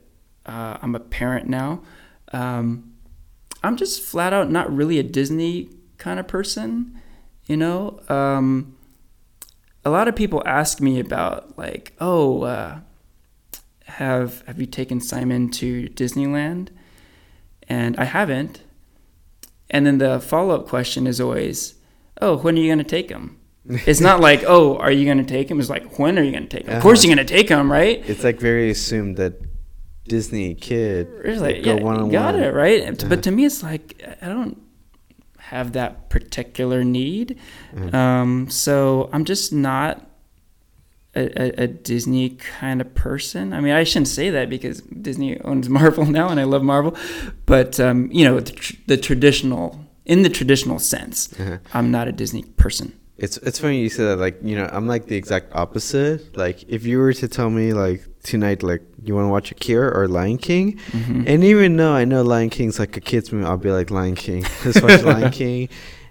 uh, I'm a parent now, um, I'm just flat out not really a Disney kind of person. You know, um, a lot of people ask me about like, oh, uh, have have you taken Simon to Disneyland? And I haven't. And then the follow up question is always, oh, when are you going to take him? It's not like, oh, are you going to take him? It's like, when are you going to take him? Of course Uh-huh. you're going to take him, right? It's like very assumed that Disney kid It's like, go yeah, one on got it, right? Uh-huh. But to me, it's like, I don't have that particular need. Mhm. Um, so I'm just not a, a, Disney kind of person. I mean, I shouldn't say that because Disney owns Marvel now, and I love Marvel. But um, you know, the, tr- the traditional, in the traditional sense, Uh-huh. I'm not a Disney person. It's it's funny you said that. Like you know, I'm like the exact opposite. Like if you were to tell me like tonight, like you want to watch Akira or Lion King, Mhm. and even though I know Lion King's like a kids movie, I'll be like Lion King. Let's watch Lion King.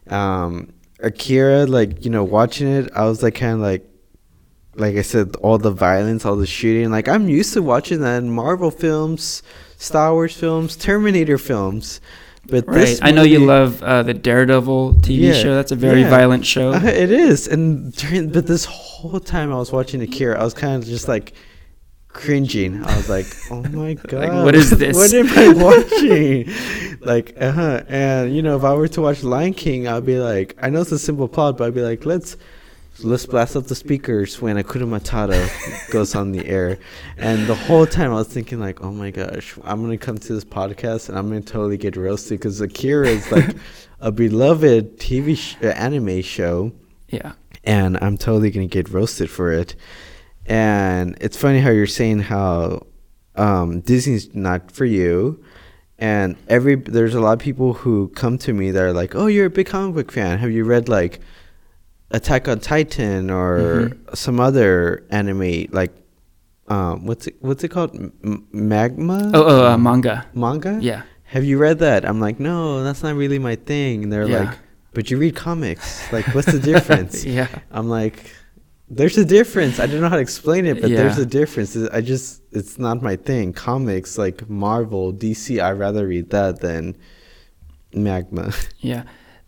Um, Akira, like you know, watching it, I was like kind of like, like I said, all the violence, all the shooting. Like I'm used to watching that in Marvel films, Star Wars films, Terminator films. But Right. this I know you love uh, the Daredevil TV Yeah, show. That's a very yeah. violent show. Uh, it is, and during but this whole time I was watching Akira, I was kind of just like cringing. I was like, "Oh my god, what is this?" what am I watching?" like, uh huh. And you know, if I were to watch Lion King, I'd be like, I know it's a simple plot, but I'd be like, let's. Let's blast up the speakers when Hakuna Matata goes on the air. And the whole time I was thinking, like, oh my gosh, I'm going to come to this podcast and I'm going to totally get roasted because Akira is like a beloved TV sh- uh, anime show Yeah. and I'm totally gonna get roasted for it. And it's funny how you're saying how um, Disney's not for you, and every there's a lot of people who come to me that are like, "Oh, you're a big comic book fan. Have you read like Attack on Titan or Mhm. some other anime like um, what's it what's it called M- Magma? Oh, oh uh, manga. manga. Yeah. Have you read that? I'm like, no, that's not really my thing. And they're Yeah. like, but you read comics. Like, what's the difference? yeah. I'm like, there's a difference. I don't know how to explain it, but there's a difference. I just, it's not my thing. Comics like Marvel, DC, I'd rather read that than Magma. Yeah.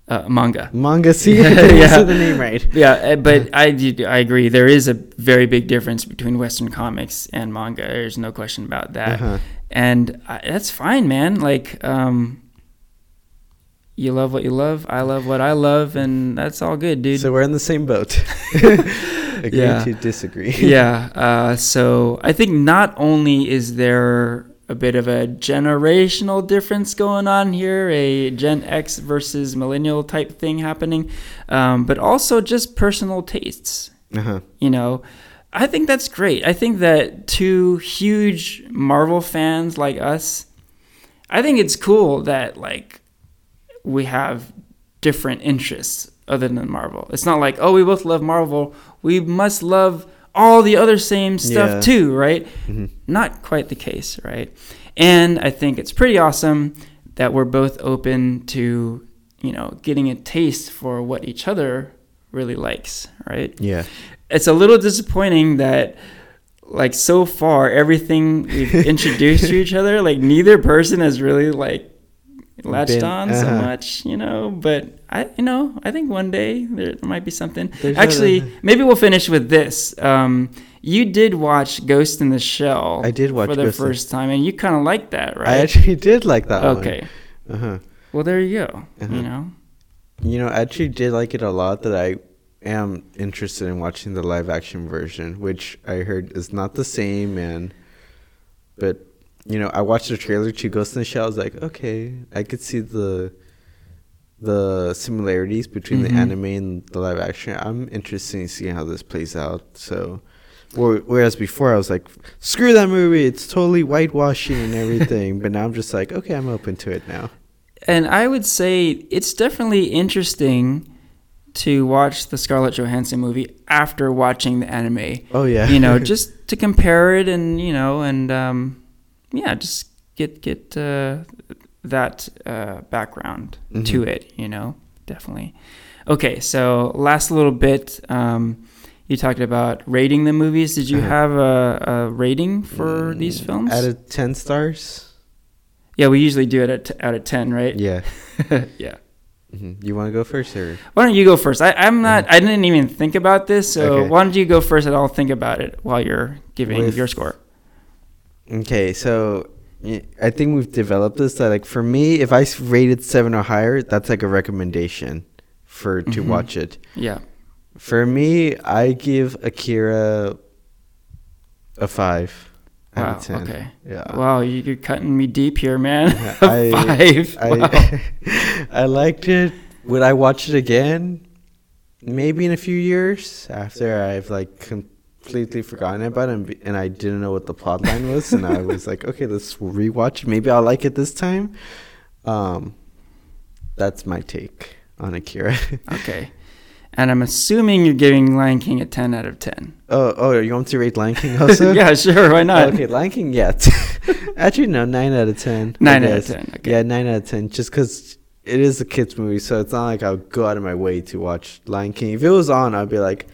Uh, manga. Manga, see? Yeah, yeah. yeah. said the name right. Yeah, uh, but I, I agree. There is a very big difference between Western comics and manga. There's no question about that. Uh-huh. And I, that's fine, man. Like, um, you love what you love. I love what I love, and that's all good, dude. So we're in the same boat. Agree Yeah. to disagree. yeah. Uh, so I think not only is there a bit of a generational difference going on here, a Gen X versus millennial type thing happening, um, but also just personal tastes. Uh-huh. You know, I think that's great. I think that two huge Marvel fans like us, I think it's cool that like we have different interests other than Marvel. It's not like, oh, we both love Marvel. We must love all the other same stuff Yeah. too, right? Mhm. Not quite the case, right? And I think it's pretty awesome that we're both open to, you know, getting a taste for what each other really likes, right? Yeah. It's a little disappointing that like so far everything we've introduced to each other, like neither person has really like latched Been- on so uh-huh. much, you know. But I, you know, I think one day there, might be something. There's Actually, other- maybe we'll finish with this. Um, you did watch Ghost in the Shell. I did watch for the Ghost first time, and you kind of liked that, right? I actually did like that one. okay. Uh-huh. Well, there you go. Uh-huh. You know. You know, I actually did like it a lot that I am interested in watching the live action version, which I heard is not the same and but you know, I watched the trailer to Ghost in the Shell, I was like, okay, I could see the the similarities between Mhm. the anime and the live action. I'm interested in seeing how this plays out. So whereas before I was like, screw that movie, it's totally whitewashing and everything. but now I'm just like, okay, I'm open to it now. And I would say it's definitely interesting to watch the Scarlett Johansson movie after watching the anime. Oh yeah. You know, just to compare it and you know, and um, yeah, just get get uh, that uh, background to Mhm. it. You know, definitely. Okay, so last little bit. Um, you talked about rating the movies. Did you Uh-huh. have a, a rating for these Mm, films? Out of ten stars? yeah, we usually do it at out of ten, right? Yeah. yeah. hmm You want to go first, or Why don't you go first? I, I'm not. I didn't even think about this, so Mm-hmm. Okay. why don't you go first, and I'll think about it while you're giving With- your score. Okay? So I think we've developed this that like for me, if I s- rated seven or higher, that's like a recommendation for to Mhm. watch it. Yeah. For me, I give Akira a five out Wow. of ten. Okay. Yeah. Wow, you- you're cutting me deep here, man. Yeah, I- Five. I wow. I liked it. Would I watch it again? Maybe in a few years after I've like completely forgotten about it and, be- and I didn't know what the plot line was and I was like, okay, let's rewatch. it. Maybe I'll like it this time. Um, that's my take on Akira. Okay. And I'm assuming you're giving Lion King a 10 out of 10. oh, oh, you want to rate Lion King also? yeah, sure. Why not? Okay, Lion King, yeah. Actually, no, nine out of ten. 9 out of 10. Okay. Yeah, nine out of ten. Just because it is a kids movie, so it's not like I'll go out of my way to watch Lion King. If it was on, I'd be like,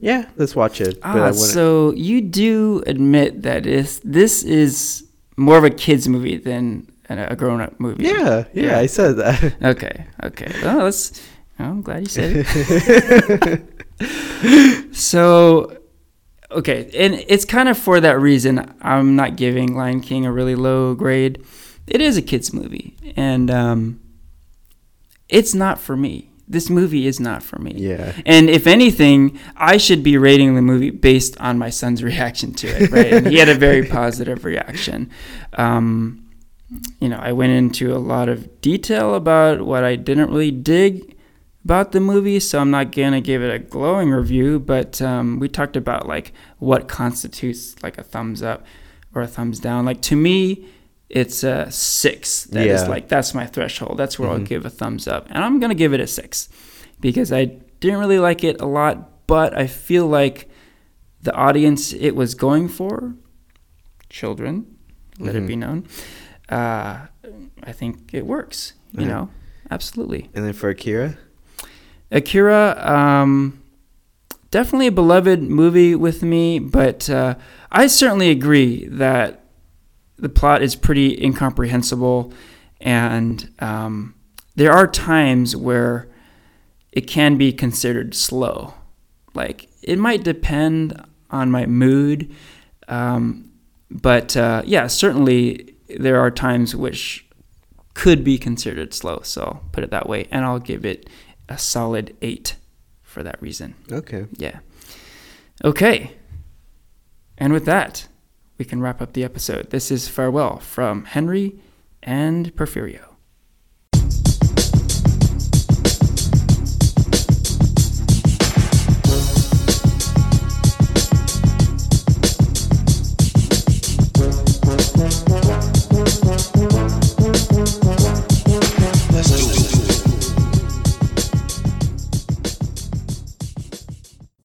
yeah, let's watch it. Ah, so you do admit that is this is more of a kids movie than a a grown-up movie. yeah, yeah, Yeah. I said that. Okay. Okay. Well, that's. I'm glad you said it. So, okay, and it's kind of for that reason I'm not giving Lion King a really low grade. It is a kids movie, and um, it's not for me. This movie is not for me. yeah, And if anything, I should be rating the movie based on my son's reaction to it, right? and he had a very positive reaction. Um, you know, I went into a lot of detail about what I didn't really dig about the movie, so I'm not gonna give it a glowing review. But um, we talked about like what constitutes like a thumbs up or a thumbs down. Like to me, it's a six. That is Yeah. like that's my threshold. That's where I'll Mhm. give a thumbs up, and I'm gonna give it a six because I didn't really like it a lot, but I feel like the audience it was going for, children, let it Mhm. be known. Uh, I think it works. You Yeah. know, absolutely. and then for Akira, Akira, um, definitely a beloved movie with me, but uh, I certainly agree that the plot is pretty incomprehensible, and um, there are times where it can be considered slow. Like it might depend on my mood, um, but uh, yeah, certainly there are times which could be considered slow. So I'll put it that way, and I'll give it a solid eight for that reason. okay, Yeah. Okay. And with that, we can wrap up the episode. This is farewell from Henry and Porfirio.